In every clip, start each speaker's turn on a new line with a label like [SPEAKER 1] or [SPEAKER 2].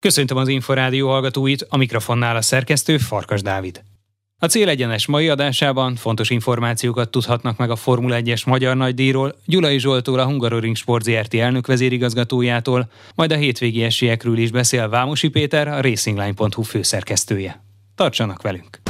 [SPEAKER 1] Köszöntöm az Inforádió hallgatóit, a mikrofonnál a szerkesztő Farkas Dávid. A cél egyenes mai adásában fontos információkat tudhatnak meg a Formula 1-es magyar nagydíjról, Gyulai Zsoltól a Hungaroring Sport ZRT elnök vezérigazgatójától, majd a hétvégi esélyekről is beszél Vámosi Péter, a racingline.hu főszerkesztője. Tartsanak velünk!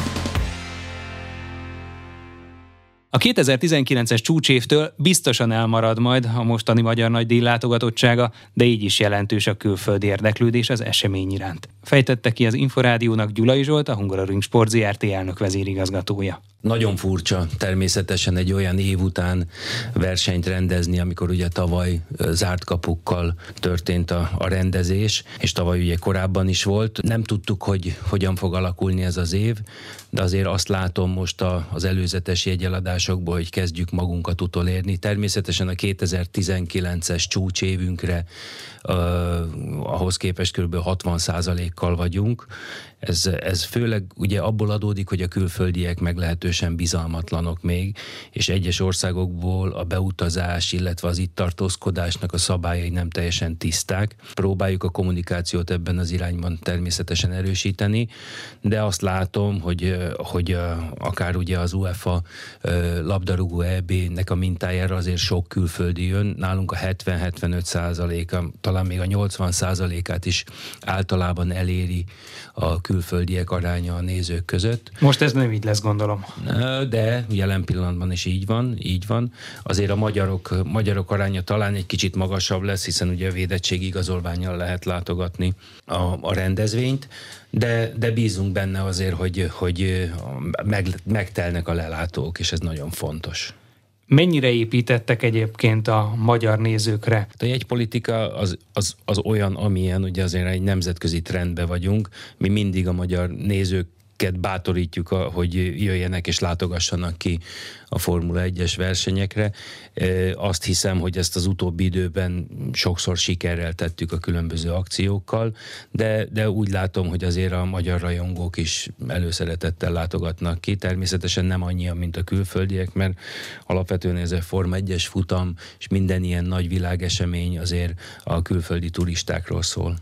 [SPEAKER 1] A 2019-es csúcsévtől biztosan elmarad majd a mostani magyar nagy látogatottsága, de így is jelentős a külföldi érdeklődés az esemény iránt. Fejtette ki az Inforádiónak Gyulai Zsolt, a Hungaroring Sport ZRT elnök vezérigazgatója.
[SPEAKER 2] Nagyon furcsa természetesen egy olyan év után versenyt rendezni, amikor ugye tavaly zárt kapukkal történt a, a rendezés, és tavaly ugye korábban is volt. Nem tudtuk, hogy hogyan fog alakulni ez az év, de azért azt látom most a, az előzetes jegyeladásokból, hogy kezdjük magunkat utolérni. Természetesen a 2019-es csúcsévünkre uh, ahhoz képest kb. 60%-kal vagyunk, ez, ez főleg ugye abból adódik, hogy a külföldiek meglehetősen bizalmatlanok még, és egyes országokból a beutazás, illetve az itt tartózkodásnak a szabályai nem teljesen tiszták. Próbáljuk a kommunikációt ebben az irányban természetesen erősíteni, de azt látom, hogy, hogy akár ugye az UEFA labdarúgó EB-nek a mintájára azért sok külföldi jön, nálunk a 70-75 százaléka, talán még a 80 százalékát is általában eléri a külföldiek aránya a nézők között.
[SPEAKER 1] Most ez nem így lesz, gondolom.
[SPEAKER 2] De jelen pillanatban is így van, így van. Azért a magyarok, magyarok aránya talán egy kicsit magasabb lesz, hiszen ugye a védettségi igazolványjal lehet látogatni a, a rendezvényt, de, de bízunk benne azért, hogy, hogy meg, megtelnek a lelátók, és ez nagyon fontos.
[SPEAKER 1] Mennyire építettek egyébként a magyar nézőkre?
[SPEAKER 2] A jegypolitika az, az, az olyan, amilyen, ugye azért egy nemzetközi trendbe vagyunk. Mi mindig a magyar nézők bátorítjuk, hogy jöjjenek és látogassanak ki a Formula 1-es versenyekre. Azt hiszem, hogy ezt az utóbbi időben sokszor sikerrel tettük a különböző akciókkal, de, de úgy látom, hogy azért a magyar rajongók is előszeretettel látogatnak ki. Természetesen nem annyian, mint a külföldiek, mert alapvetően ez a Forma 1-es futam, és minden ilyen nagy világesemény azért a külföldi turistákról szól.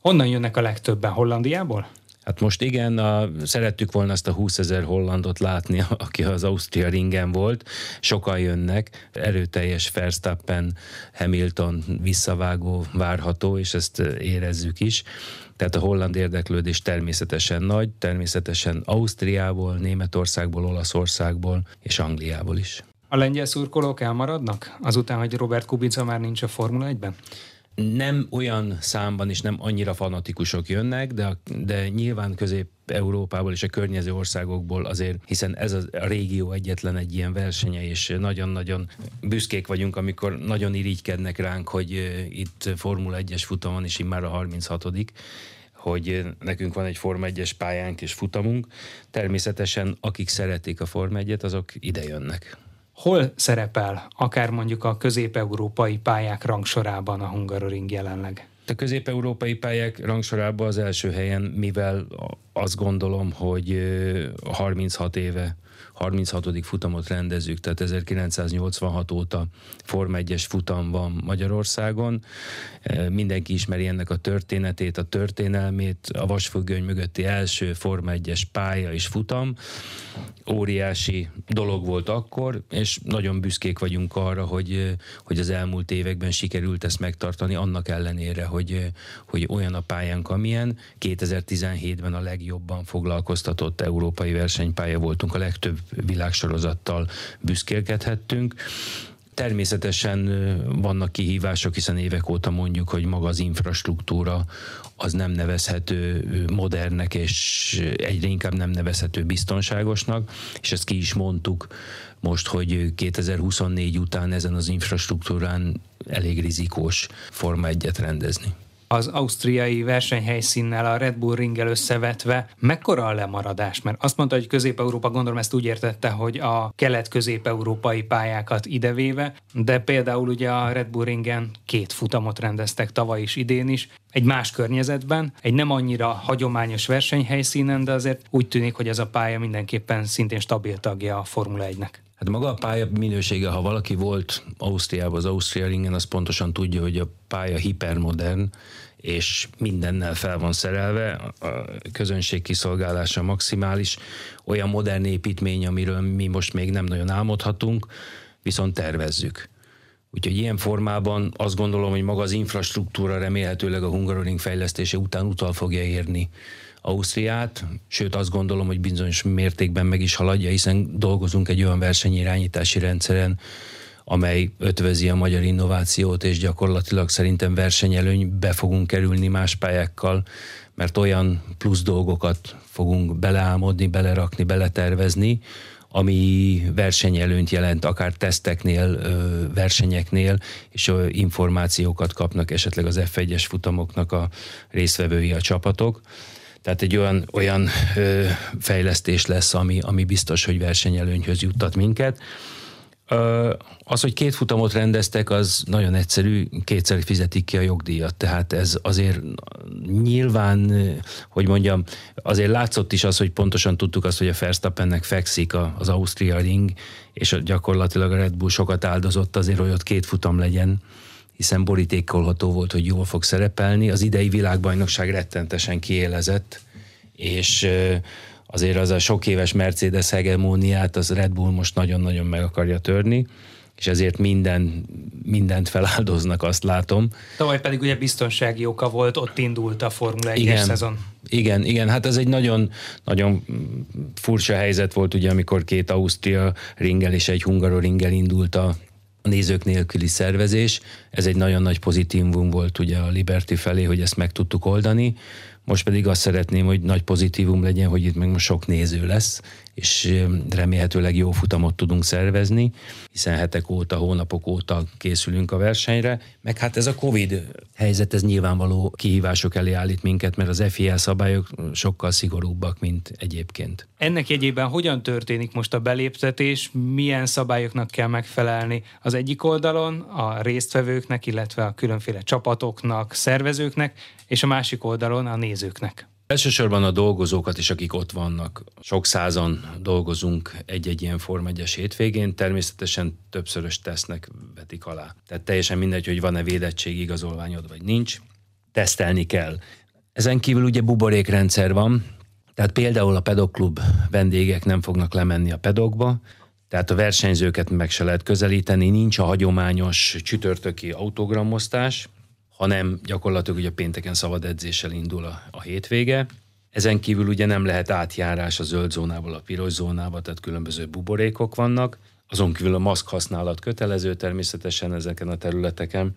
[SPEAKER 1] Honnan jönnek a legtöbben? Hollandiából?
[SPEAKER 2] Hát most igen, a, szerettük volna azt a 20 ezer hollandot látni, aki az Ausztria ringen volt. Sokan jönnek, erőteljes Verstappen, Hamilton visszavágó várható, és ezt érezzük is. Tehát a holland érdeklődés természetesen nagy, természetesen Ausztriából, Németországból, Olaszországból és Angliából is.
[SPEAKER 1] A lengyel szurkolók elmaradnak, azután, hogy Robert Kubica már nincs a Formula 1-ben?
[SPEAKER 2] Nem olyan számban és nem annyira fanatikusok jönnek, de, de nyilván közép Európából és a környező országokból azért, hiszen ez a régió egyetlen egy ilyen versenye, és nagyon-nagyon büszkék vagyunk, amikor nagyon irigykednek ránk, hogy itt Formula 1-es futam van, és már a 36 hogy nekünk van egy Forma 1-es pályánk és futamunk. Természetesen akik szeretik a Forma 1-et, azok ide jönnek.
[SPEAKER 1] Hol szerepel akár mondjuk a közép-európai pályák rangsorában a Hungaroring jelenleg?
[SPEAKER 2] A közép-európai pályák rangsorában az első helyen, mivel azt gondolom, hogy 36 éve 36. futamot rendezünk, tehát 1986 óta Form 1-es futam van Magyarországon. E, mindenki ismeri ennek a történetét, a történelmét, a vasfüggöny mögötti első Form 1-es pálya és futam. Óriási dolog volt akkor, és nagyon büszkék vagyunk arra, hogy, hogy az elmúlt években sikerült ezt megtartani, annak ellenére, hogy, hogy olyan a pályánk, amilyen 2017-ben a legjobban foglalkoztatott európai versenypálya voltunk, a legtöbb világsorozattal büszkélkedhettünk. Természetesen vannak kihívások, hiszen évek óta mondjuk, hogy maga az infrastruktúra az nem nevezhető modernnek, és egyre inkább nem nevezhető biztonságosnak, és ezt ki is mondtuk most, hogy 2024 után ezen az infrastruktúrán elég rizikós Forma egyet rendezni
[SPEAKER 1] az ausztriai versenyhelyszínnel, a Red Bull ringgel összevetve, mekkora a lemaradás? Mert azt mondta, hogy Közép-Európa, gondolom ezt úgy értette, hogy a kelet-közép-európai pályákat idevéve, de például ugye a Red Bull ringen két futamot rendeztek tavaly is, idén is, egy más környezetben, egy nem annyira hagyományos versenyhelyszínen, de azért úgy tűnik, hogy ez a pálya mindenképpen szintén stabil tagja a Formula 1-nek.
[SPEAKER 2] Hát maga a pálya minősége, ha valaki volt Ausztriában, az Ausztria ringen, az pontosan tudja, hogy a pálya hipermodern, és mindennel fel van szerelve, a közönség kiszolgálása maximális, olyan modern építmény, amiről mi most még nem nagyon álmodhatunk, viszont tervezzük. Úgyhogy ilyen formában azt gondolom, hogy maga az infrastruktúra remélhetőleg a Hungaroring fejlesztése után utal fogja érni Ausztriát, sőt azt gondolom, hogy bizonyos mértékben meg is haladja, hiszen dolgozunk egy olyan versenyirányítási rendszeren, amely ötvözi a magyar innovációt, és gyakorlatilag szerintem versenyelőnybe fogunk kerülni más pályákkal, mert olyan plusz dolgokat fogunk beleálmodni, belerakni, beletervezni, ami versenyelőnyt jelent, akár teszteknél, versenyeknél, és információkat kapnak esetleg az F1-es futamoknak a résztvevői a csapatok. Tehát egy olyan, olyan fejlesztés lesz, ami, ami biztos, hogy versenyelőnyhöz juttat minket. Az, hogy két futamot rendeztek, az nagyon egyszerű, kétszer fizetik ki a jogdíjat, tehát ez azért nyilván, hogy mondjam, azért látszott is az, hogy pontosan tudtuk azt, hogy a Verstappennek fekszik az Austria Ring, és gyakorlatilag a Red Bull sokat áldozott azért, hogy ott két futam legyen, hiszen borítékolható volt, hogy jól fog szerepelni. Az idei világbajnokság rettentesen kiélezett, és azért az a sok éves Mercedes hegemóniát az Red Bull most nagyon-nagyon meg akarja törni, és ezért minden, mindent feláldoznak, azt látom.
[SPEAKER 1] Tavaly pedig ugye biztonsági oka volt, ott indult a Formula 1 szezon.
[SPEAKER 2] Igen, igen, hát ez egy nagyon, nagyon furcsa helyzet volt, ugye, amikor két Ausztria ringel és egy Hungaroringel indult a nézők nélküli szervezés. Ez egy nagyon nagy pozitívum volt ugye a Liberty felé, hogy ezt meg tudtuk oldani. Most pedig azt szeretném, hogy nagy pozitívum legyen, hogy itt meg most sok néző lesz, és remélhetőleg jó futamot tudunk szervezni, hiszen hetek óta, hónapok óta készülünk a versenyre, meg hát ez a Covid helyzet, ez nyilvánvaló kihívások elé állít minket, mert az FIA szabályok sokkal szigorúbbak, mint egyébként.
[SPEAKER 1] Ennek jegyében hogyan történik most a beléptetés, milyen szabályoknak kell megfelelni? Az egyik oldalon, a résztvevőknek, illetve a különféle csapatoknak, szervezőknek, és a másik oldalon a nézőknek?
[SPEAKER 2] Elsősorban a dolgozókat is, akik ott vannak. Sok százan dolgozunk egy-egy ilyen Form 1 hétvégén, természetesen többszörös tesznek vetik alá. Tehát teljesen mindegy, hogy van-e védettségi igazolványod, vagy nincs. Tesztelni kell. Ezen kívül ugye buborékrendszer van, tehát például a pedokklub vendégek nem fognak lemenni a pedokba, tehát a versenyzőket meg se lehet közelíteni, nincs a hagyományos csütörtöki autogrammoztás, hanem gyakorlatilag ugye pénteken szabad edzéssel indul a, a hétvége. Ezen kívül ugye nem lehet átjárás a zöld zónából a piros zónába, tehát különböző buborékok vannak. Azon kívül a maszk használat kötelező természetesen ezeken a területeken.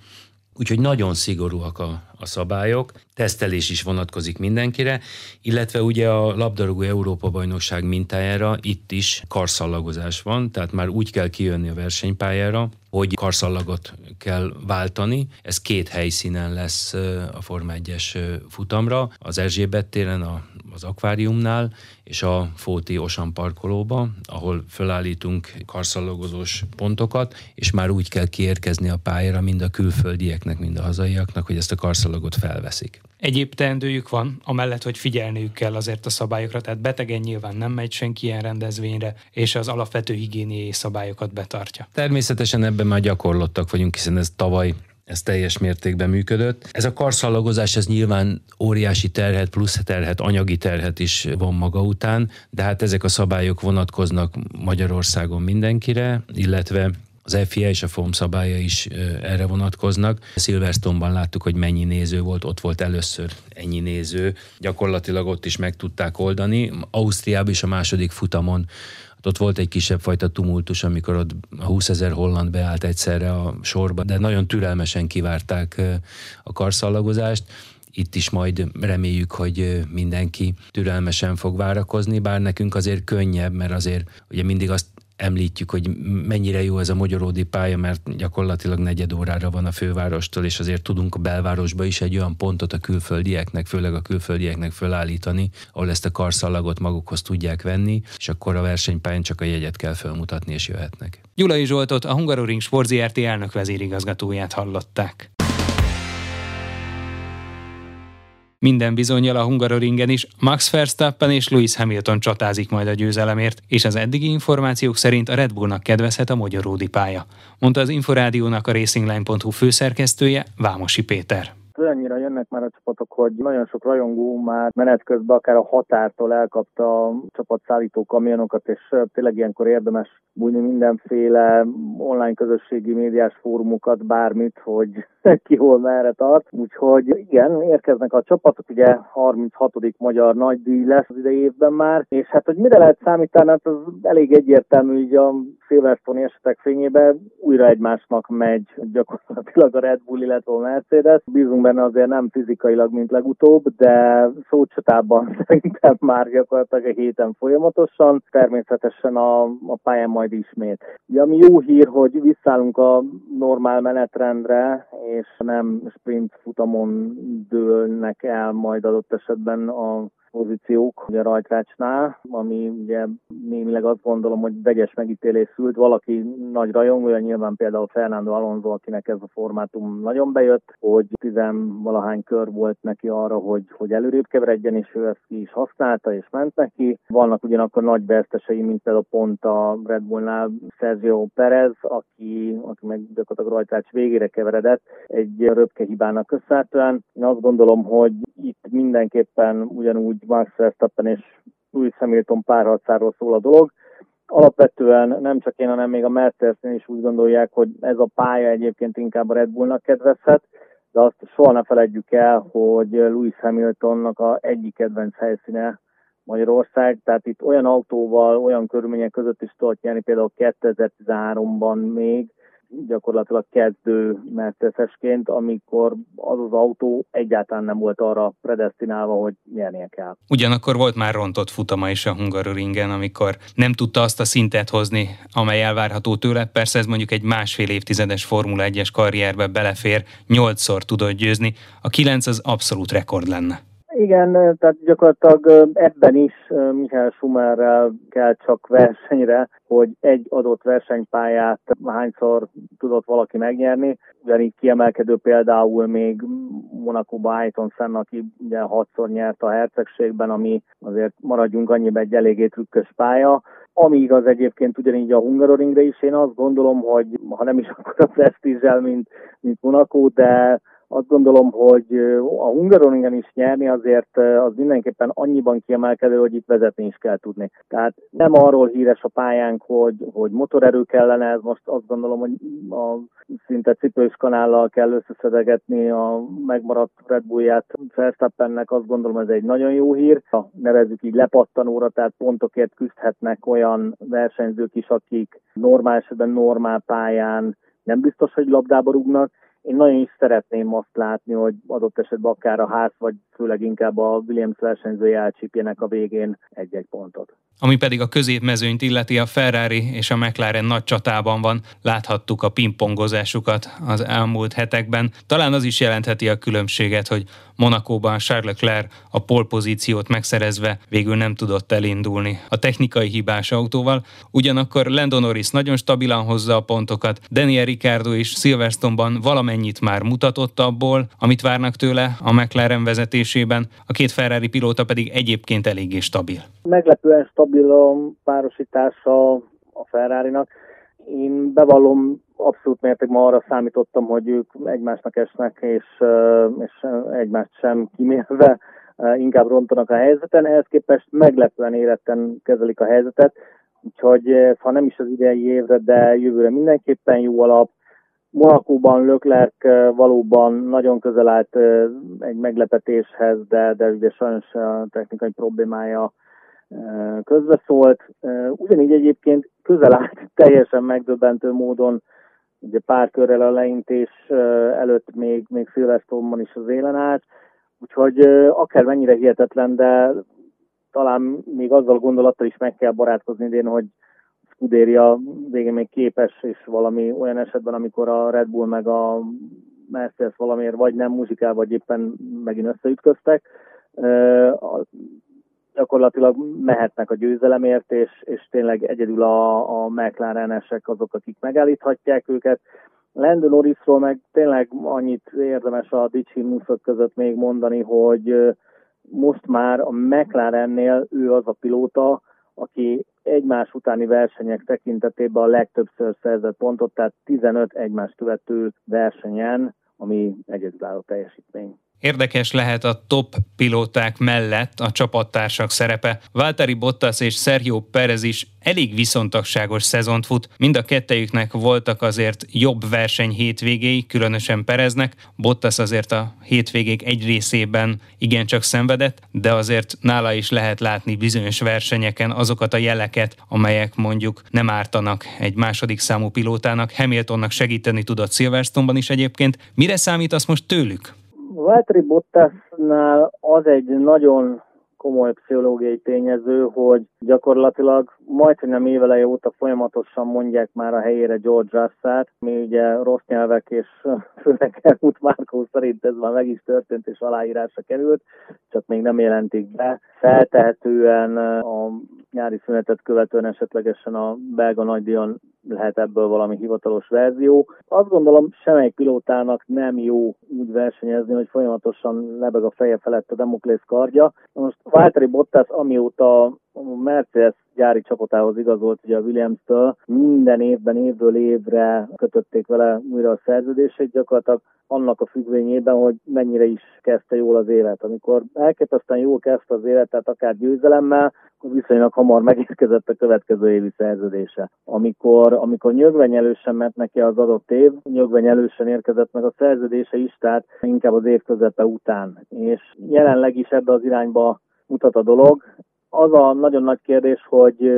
[SPEAKER 2] Úgyhogy nagyon szigorúak a, a szabályok, tesztelés is vonatkozik mindenkire, illetve ugye a labdarúgó Európa-bajnokság mintájára itt is karszallagozás van, tehát már úgy kell kijönni a versenypályára, hogy karszallagot kell váltani. Ez két helyszínen lesz a Forma 1-es futamra, az Erzsébet téren, az akváriumnál, és a Fóti Osan parkolóba, ahol felállítunk karszallagozós pontokat, és már úgy kell kiérkezni a pályára, mind a külföldieknek, mind a hazaiaknak, hogy ezt a karszallagot felveszik.
[SPEAKER 1] Egyéb teendőjük van, amellett, hogy figyelniük kell azért a szabályokra, tehát betegen nyilván nem megy senki ilyen rendezvényre, és az alapvető higiéniai szabályokat betartja.
[SPEAKER 2] Természetesen ebben már gyakorlottak vagyunk, hiszen ez tavaly ez teljes mértékben működött. Ez a karszallagozás, ez nyilván óriási terhet, plusz terhet, anyagi terhet is van maga után, de hát ezek a szabályok vonatkoznak Magyarországon mindenkire, illetve az FIA és a FOM szabálya is erre vonatkoznak. Silverstone-ban láttuk, hogy mennyi néző volt, ott volt először ennyi néző. Gyakorlatilag ott is meg tudták oldani. Ausztriában is a második futamon ott volt egy kisebb fajta tumultus, amikor ott 20 ezer holland beállt egyszerre a sorba, de nagyon türelmesen kivárták a karszallagozást itt is majd reméljük, hogy mindenki türelmesen fog várakozni, bár nekünk azért könnyebb, mert azért ugye mindig azt említjük, hogy mennyire jó ez a magyaródi pálya, mert gyakorlatilag negyed órára van a fővárostól, és azért tudunk a belvárosba is egy olyan pontot a külföldieknek, főleg a külföldieknek fölállítani, ahol ezt a karszalagot magukhoz tudják venni, és akkor a versenypályán csak a jegyet kell felmutatni, és jöhetnek.
[SPEAKER 1] Gyulai Zsoltot, a Hungaroring Sport ZRT elnök vezérigazgatóját hallották. Minden bizonyal a Hungaroringen is Max Verstappen és Lewis Hamilton csatázik majd a győzelemért, és az eddigi információk szerint a Red Bullnak kedvezhet a magyaródi pálya, mondta az Inforádiónak a racingline.hu főszerkesztője Vámosi Péter.
[SPEAKER 3] Olyannyira jönnek már a csapatok, hogy nagyon sok rajongó már menet közben akár a határtól elkapta a csapatszállító kamionokat, és tényleg ilyenkor érdemes bújni mindenféle online közösségi médiás fórumokat, bármit, hogy ki hol merre tart. Úgyhogy igen, érkeznek a csapatok, ugye 36. magyar nagydíj lesz az idei évben már, és hát hogy mire lehet számítani, hát az elég egyértelmű, így a Silverstone esetek fényében újra egymásnak megy gyakorlatilag a Red Bull, illetve a Mercedes. Bízunk benne azért nem fizikailag, mint legutóbb, de szócsatában szerintem már gyakorlatilag a héten folyamatosan, természetesen a, a pályán majd ismét. Ugye, ami jó hír, hogy visszállunk a normál menetrendre, és nem sprint futamon dőlnek el majd adott esetben a pozíciók ugye a rajtrácsnál, ami ugye némileg azt gondolom, hogy vegyes megítélés szült. Valaki nagy rajongója, nyilván például Fernando Alonso, akinek ez a formátum nagyon bejött, hogy tizenvalahány kör volt neki arra, hogy, hogy előrébb keveredjen, és ő ezt ki is használta, és ment neki. Vannak ugyanakkor nagy vesztesei, mint például pont a Red Bullnál Sergio Perez, aki, aki meg gyakorlatilag rajtrács végére keveredett egy röpke hibának köszönhetően. Én azt gondolom, hogy itt mindenképpen ugyanúgy Max Verstappen és Louis Hamilton párharcáról szól a dolog. Alapvetően nem csak én, hanem még a mercedes is úgy gondolják, hogy ez a pálya egyébként inkább a Red Bullnak kedvezhet, de azt soha ne feledjük el, hogy Louis Hamiltonnak a egyik kedvenc helyszíne Magyarország, tehát itt olyan autóval, olyan körülmények között is tudott nyerni, például 2013-ban még, gyakorlatilag kezdő mercedesesként, amikor az az autó egyáltalán nem volt arra predestinálva, hogy nyernie kell.
[SPEAKER 1] Ugyanakkor volt már rontott futama is a Hungaroringen, amikor nem tudta azt a szintet hozni, amely elvárható tőle. Persze ez mondjuk egy másfél évtizedes Formula 1-es karrierbe belefér, nyolcszor tudott győzni. A kilenc az abszolút rekord lenne.
[SPEAKER 3] Igen, tehát gyakorlatilag ebben is Michael Schumerrel kell csak versenyre, hogy egy adott versenypályát hányszor tudott valaki megnyerni. Ugyanígy kiemelkedő például még Monaco-ba Ayton Senna, aki ugye hatszor nyert a hercegségben, ami azért maradjunk annyiben egy eléggé trükkös pálya. Ami igaz egyébként ugyanígy a Hungaroringre is, én azt gondolom, hogy ha nem is akkor a presztízsel, mint, mint Monaco, de azt gondolom, hogy a Hungaroringen is nyerni azért az mindenképpen annyiban kiemelkedő, hogy itt vezetni is kell tudni. Tehát nem arról híres a pályánk, hogy, hogy motorerő kellene, ez most azt gondolom, hogy a szinte cipős kanállal kell összeszedegetni a megmaradt Red Bullját Verstappennek, azt gondolom ez egy nagyon jó hír. Nevezzük így lepattanóra, tehát pontokért küzdhetnek olyan versenyzők is, akik normál esetben normál pályán nem biztos, hogy labdába rúgnak, én nagyon is szeretném azt látni, hogy adott esetben akár a ház, vagy főleg inkább a Williams versenyzője elcsípjenek a végén egy-egy pontot.
[SPEAKER 1] Ami pedig a középmezőnyt illeti, a Ferrari és a McLaren nagy csatában van. Láthattuk a pingpongozásukat az elmúlt hetekben. Talán az is jelentheti a különbséget, hogy Monakóban Charles Leclerc a polpozíciót megszerezve végül nem tudott elindulni a technikai hibás autóval. Ugyanakkor Lando Norris nagyon stabilan hozza a pontokat, Daniel Ricciardo is Silverstone-ban valamennyit már mutatott abból, amit várnak tőle a McLaren vezetésében, a két Ferrari pilóta pedig egyébként eléggé stabil.
[SPEAKER 3] Meglepően stabil a párosítása a Ferrari-nak. Én bevallom, abszolút mértékben arra számítottam, hogy ők egymásnak esnek, és, és egymást sem kimérve inkább rontanak a helyzeten, ehhez képest meglepően éretten kezelik a helyzetet, úgyhogy ha nem is az idei évre, de jövőre mindenképpen jó alap. Monakóban Leclerc valóban nagyon közel állt egy meglepetéshez, de, de ugye sajnos a technikai problémája közbeszólt. Ugyanígy egyébként közel állt teljesen megdöbbentő módon ugye pár körrel a leintés előtt még, még Szilvesztóban is az élen állt, úgyhogy akár mennyire hihetetlen, de talán még azzal gondolattal is meg kell barátkozni idén, hogy Scuderia végén még képes, és valami olyan esetben, amikor a Red Bull meg a Mercedes valamiért vagy nem muzsikál, vagy éppen megint összeütköztek, gyakorlatilag mehetnek a győzelemért, és, és tényleg egyedül a, a McLaren-esek azok, akik megállíthatják őket. Lando Norrisról meg tényleg annyit érdemes a Dicsi között még mondani, hogy most már a McLarennél ő az a pilóta, aki egymás utáni versenyek tekintetében a legtöbbször szerzett pontot, tehát 15 egymás követő versenyen ami egyedülálló teljesítmény.
[SPEAKER 1] Érdekes lehet a top pilóták mellett a csapattársak szerepe. Valtteri Bottas és Sergio Perez is elég viszontagságos szezont fut. Mind a kettejüknek voltak azért jobb verseny hétvégéi, különösen Pereznek. Bottas azért a hétvégék egy részében igencsak szenvedett, de azért nála is lehet látni bizonyos versenyeken azokat a jeleket, amelyek mondjuk nem ártanak egy második számú pilótának. Hamiltonnak segíteni tudott Silverstone-ban is egyébként. Mire számít azt most tőlük?
[SPEAKER 3] Valtteri Bottasnál az egy nagyon komoly pszichológiai tényező, hogy gyakorlatilag majd, hogy nem éveleje óta folyamatosan mondják már a helyére George Russell-t, mi ugye rossz nyelvek és főleg Helmut Márkó szerint ez már meg is történt és aláírásra került, csak még nem jelentik be. Feltehetően a nyári szünetet követően esetlegesen a belga nagydíjon lehet ebből valami hivatalos verzió. Azt gondolom, semmelyik pilótának nem jó úgy versenyezni, hogy folyamatosan lebeg a feje felett a Demoklész kardja. Most Valtteri Bottas amióta a Mercedes gyári csapatához igazolt ugye a Williams-től, minden évben évről évre kötötték vele újra a szerződését, gyakorlatilag annak a függvényében, hogy mennyire is kezdte jól az évet. Amikor elképesztően jól kezdte az évet, tehát akár győzelemmel, akkor viszonylag hamar megérkezett a következő évi szerződése. Amikor, amikor nyögvenyelősen ment neki az adott év, nyögvenyelősen érkezett meg a szerződése is, tehát inkább az év közepe után. És jelenleg is ebbe az irányba mutat a dolog. Az a nagyon nagy kérdés, hogy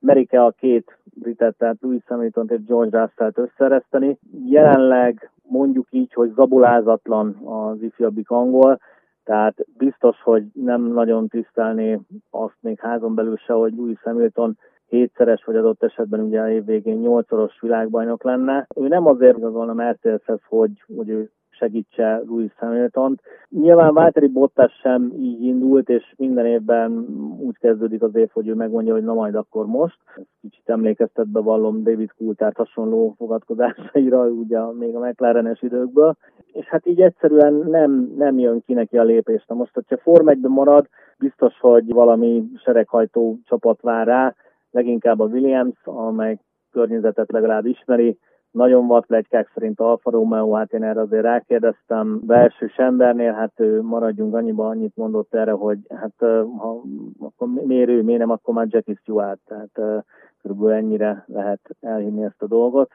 [SPEAKER 3] merik-e a két britet, tehát Louis hamilton és George Russell-t összereszteni. Jelenleg mondjuk így, hogy zabolázatlan az ifjabbik angol, tehát biztos, hogy nem nagyon tisztelné azt még házon belül se, hogy Louis Hamilton hétszeres, vagy adott esetben ugye a év végén nyolcszoros világbajnok lenne. Ő nem azért igazolna Mercedeshez, hogy, hogy ő segítse Louis Hamilton. Nyilván Valtteri Bottas sem így indult, és minden évben úgy kezdődik az év, hogy ő megmondja, hogy na majd akkor most. Kicsit emlékeztet be vallom David Coulthard hasonló fogadkozásaira, ugye még a McLaren-es időkből. És hát így egyszerűen nem, nem jön ki neki a lépés. Na most, hogyha Form 1 marad, biztos, hogy valami sereghajtó csapat vár rá, leginkább a Williams, amely környezetet legalább ismeri, nagyon vad plegykák szerint Alfa Romeo, hát én erre azért rákérdeztem belső embernél, hát ő maradjunk annyiba, annyit mondott erre, hogy hát ha akkor miért ő, miért nem, akkor már Jackie Stewart, tehát körülbelül ennyire lehet elhinni ezt a dolgot,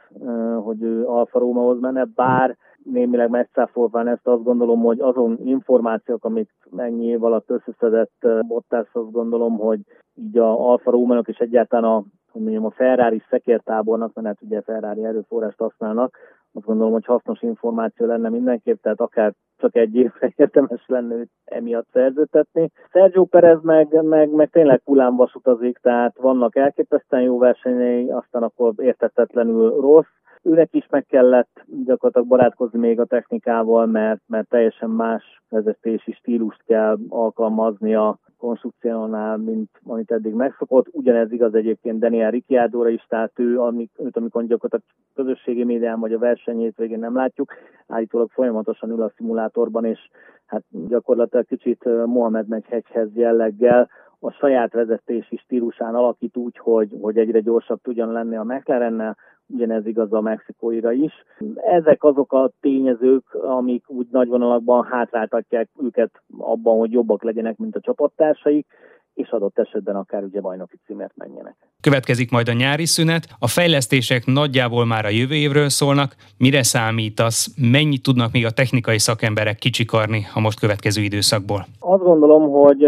[SPEAKER 3] hogy ő Alfa Romeo-hoz menne, bár némileg megszáfolván ezt azt gondolom, hogy azon információk, amit mennyi év alatt összeszedett Bottas, azt gondolom, hogy így a Alfa romeo és egyáltalán a hogy mondjam, a Ferrari szekértábornak, mert hát ugye Ferrari erőforrást használnak, azt gondolom, hogy hasznos információ lenne mindenképp, tehát akár csak egy évre érdemes lenne őt emiatt szerzőtetni. Sergio Perez meg, meg, meg tényleg hullámvas utazik, tehát vannak elképesztően jó versenyei, aztán akkor értetetlenül rossz. Őnek is meg kellett gyakorlatilag barátkozni még a technikával, mert, mert teljesen más vezetési stílust kell alkalmaznia konstrukciónál, mint amit eddig megszokott. Ugyanez igaz egyébként Daniel Ricciardóra is, tehát ő, amik, őt amikor gyakorlatilag közösségi médián vagy a versenyét végén nem látjuk, állítólag folyamatosan ül a szimulátorban, és hát gyakorlatilag kicsit Mohamed megy hegyhez jelleggel, a saját vezetési stílusán alakít úgy, hogy, hogy egyre gyorsabb tudjon lenni a McLarennel, ugyanez igaz a mexikóira is. Ezek azok a tényezők, amik úgy nagy vonalakban hátráltatják őket abban, hogy jobbak legyenek, mint a csapattársaik, és adott esetben akár ugye bajnoki címért menjenek.
[SPEAKER 1] Következik majd a nyári szünet, a fejlesztések nagyjából már a jövő évről szólnak. Mire számítasz, mennyit tudnak még a technikai szakemberek kicsikarni a most következő időszakból?
[SPEAKER 3] Azt gondolom, hogy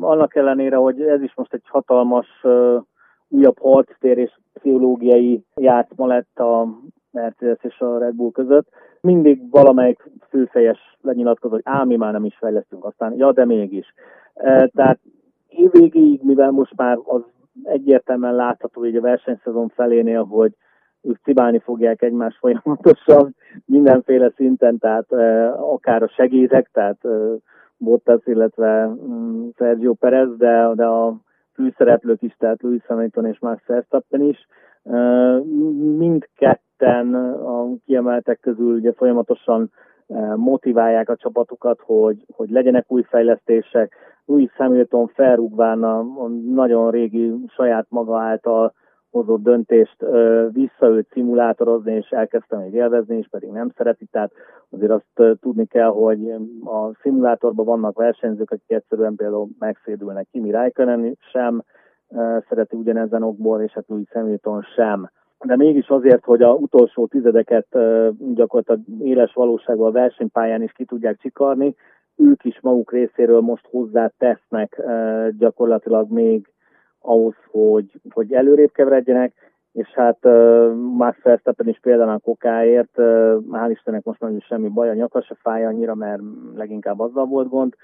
[SPEAKER 3] annak ellenére, hogy ez is most egy hatalmas újabb harctér és pszichológiai játszma lett a Mercedes és a Red Bull között. Mindig valamelyik főfejes lenyilatkozott, hogy ám mi már nem is fejlesztünk, aztán ja, de mégis. E, tehát évvégéig, mivel most már az egyértelműen látható, hogy a versenyszezon felénél, hogy ők cibálni fogják egymást folyamatosan mindenféle szinten, tehát e, akár a segédek, tehát e, Bottas, illetve mm, Sergio Perez, de, de a főszereplők is, tehát Louis Hamilton és Max Verstappen is. Mindketten a kiemeltek közül ugye folyamatosan motiválják a csapatukat, hogy, hogy legyenek új fejlesztések. Louis Hamilton felrúgván a, a nagyon régi saját maga által hozott döntést visszaült szimulátorozni, és elkezdtem még élvezni, és pedig nem szereti. Tehát azért azt tudni kell, hogy a szimulátorban vannak versenyzők, akik egyszerűen például megszédülnek. Kimi Räikkönen sem szereti ugyanezen okból, és hát Louis Hamilton sem de mégis azért, hogy a utolsó tizedeket gyakorlatilag éles valóságban a versenypályán is ki tudják csikarni, ők is maguk részéről most hozzá tesznek gyakorlatilag még ahhoz, hogy, hogy előrébb keveredjenek, és hát uh, Max Verstappen is például a kokáért, uh, hál' Istennek most nagyon semmi baj, a nyaka se fáj annyira, mert leginkább azzal volt gond,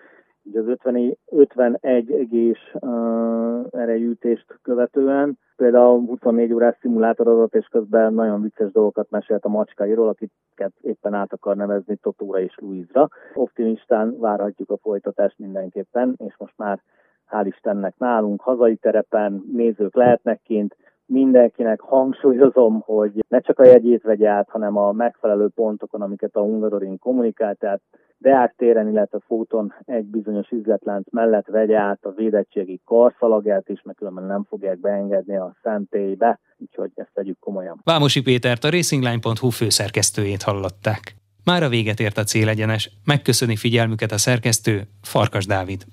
[SPEAKER 3] így az 50, 51 egés uh, erejűtést követően, például 24 órás szimulátor és közben nagyon vicces dolgokat mesélt a macskairól, akiket éppen át akar nevezni Totóra és Luizra. Optimistán várhatjuk a folytatást mindenképpen, és most már hál' Istennek nálunk, hazai terepen nézők lehetnek kint, mindenkinek hangsúlyozom, hogy ne csak a jegyét vegye át, hanem a megfelelő pontokon, amiket a Hungaroring kommunikál, tehát Deák téren, illetve Fóton egy bizonyos üzletlánc mellett vegye át a védettségi karszalagját is, mert különben nem fogják beengedni a szentélybe, úgyhogy ezt tegyük komolyan.
[SPEAKER 1] Vámosi Pétert, a racingline.hu főszerkesztőjét hallották. Már a véget ért a célegyenes. Megköszöni figyelmüket a szerkesztő, Farkas Dávid.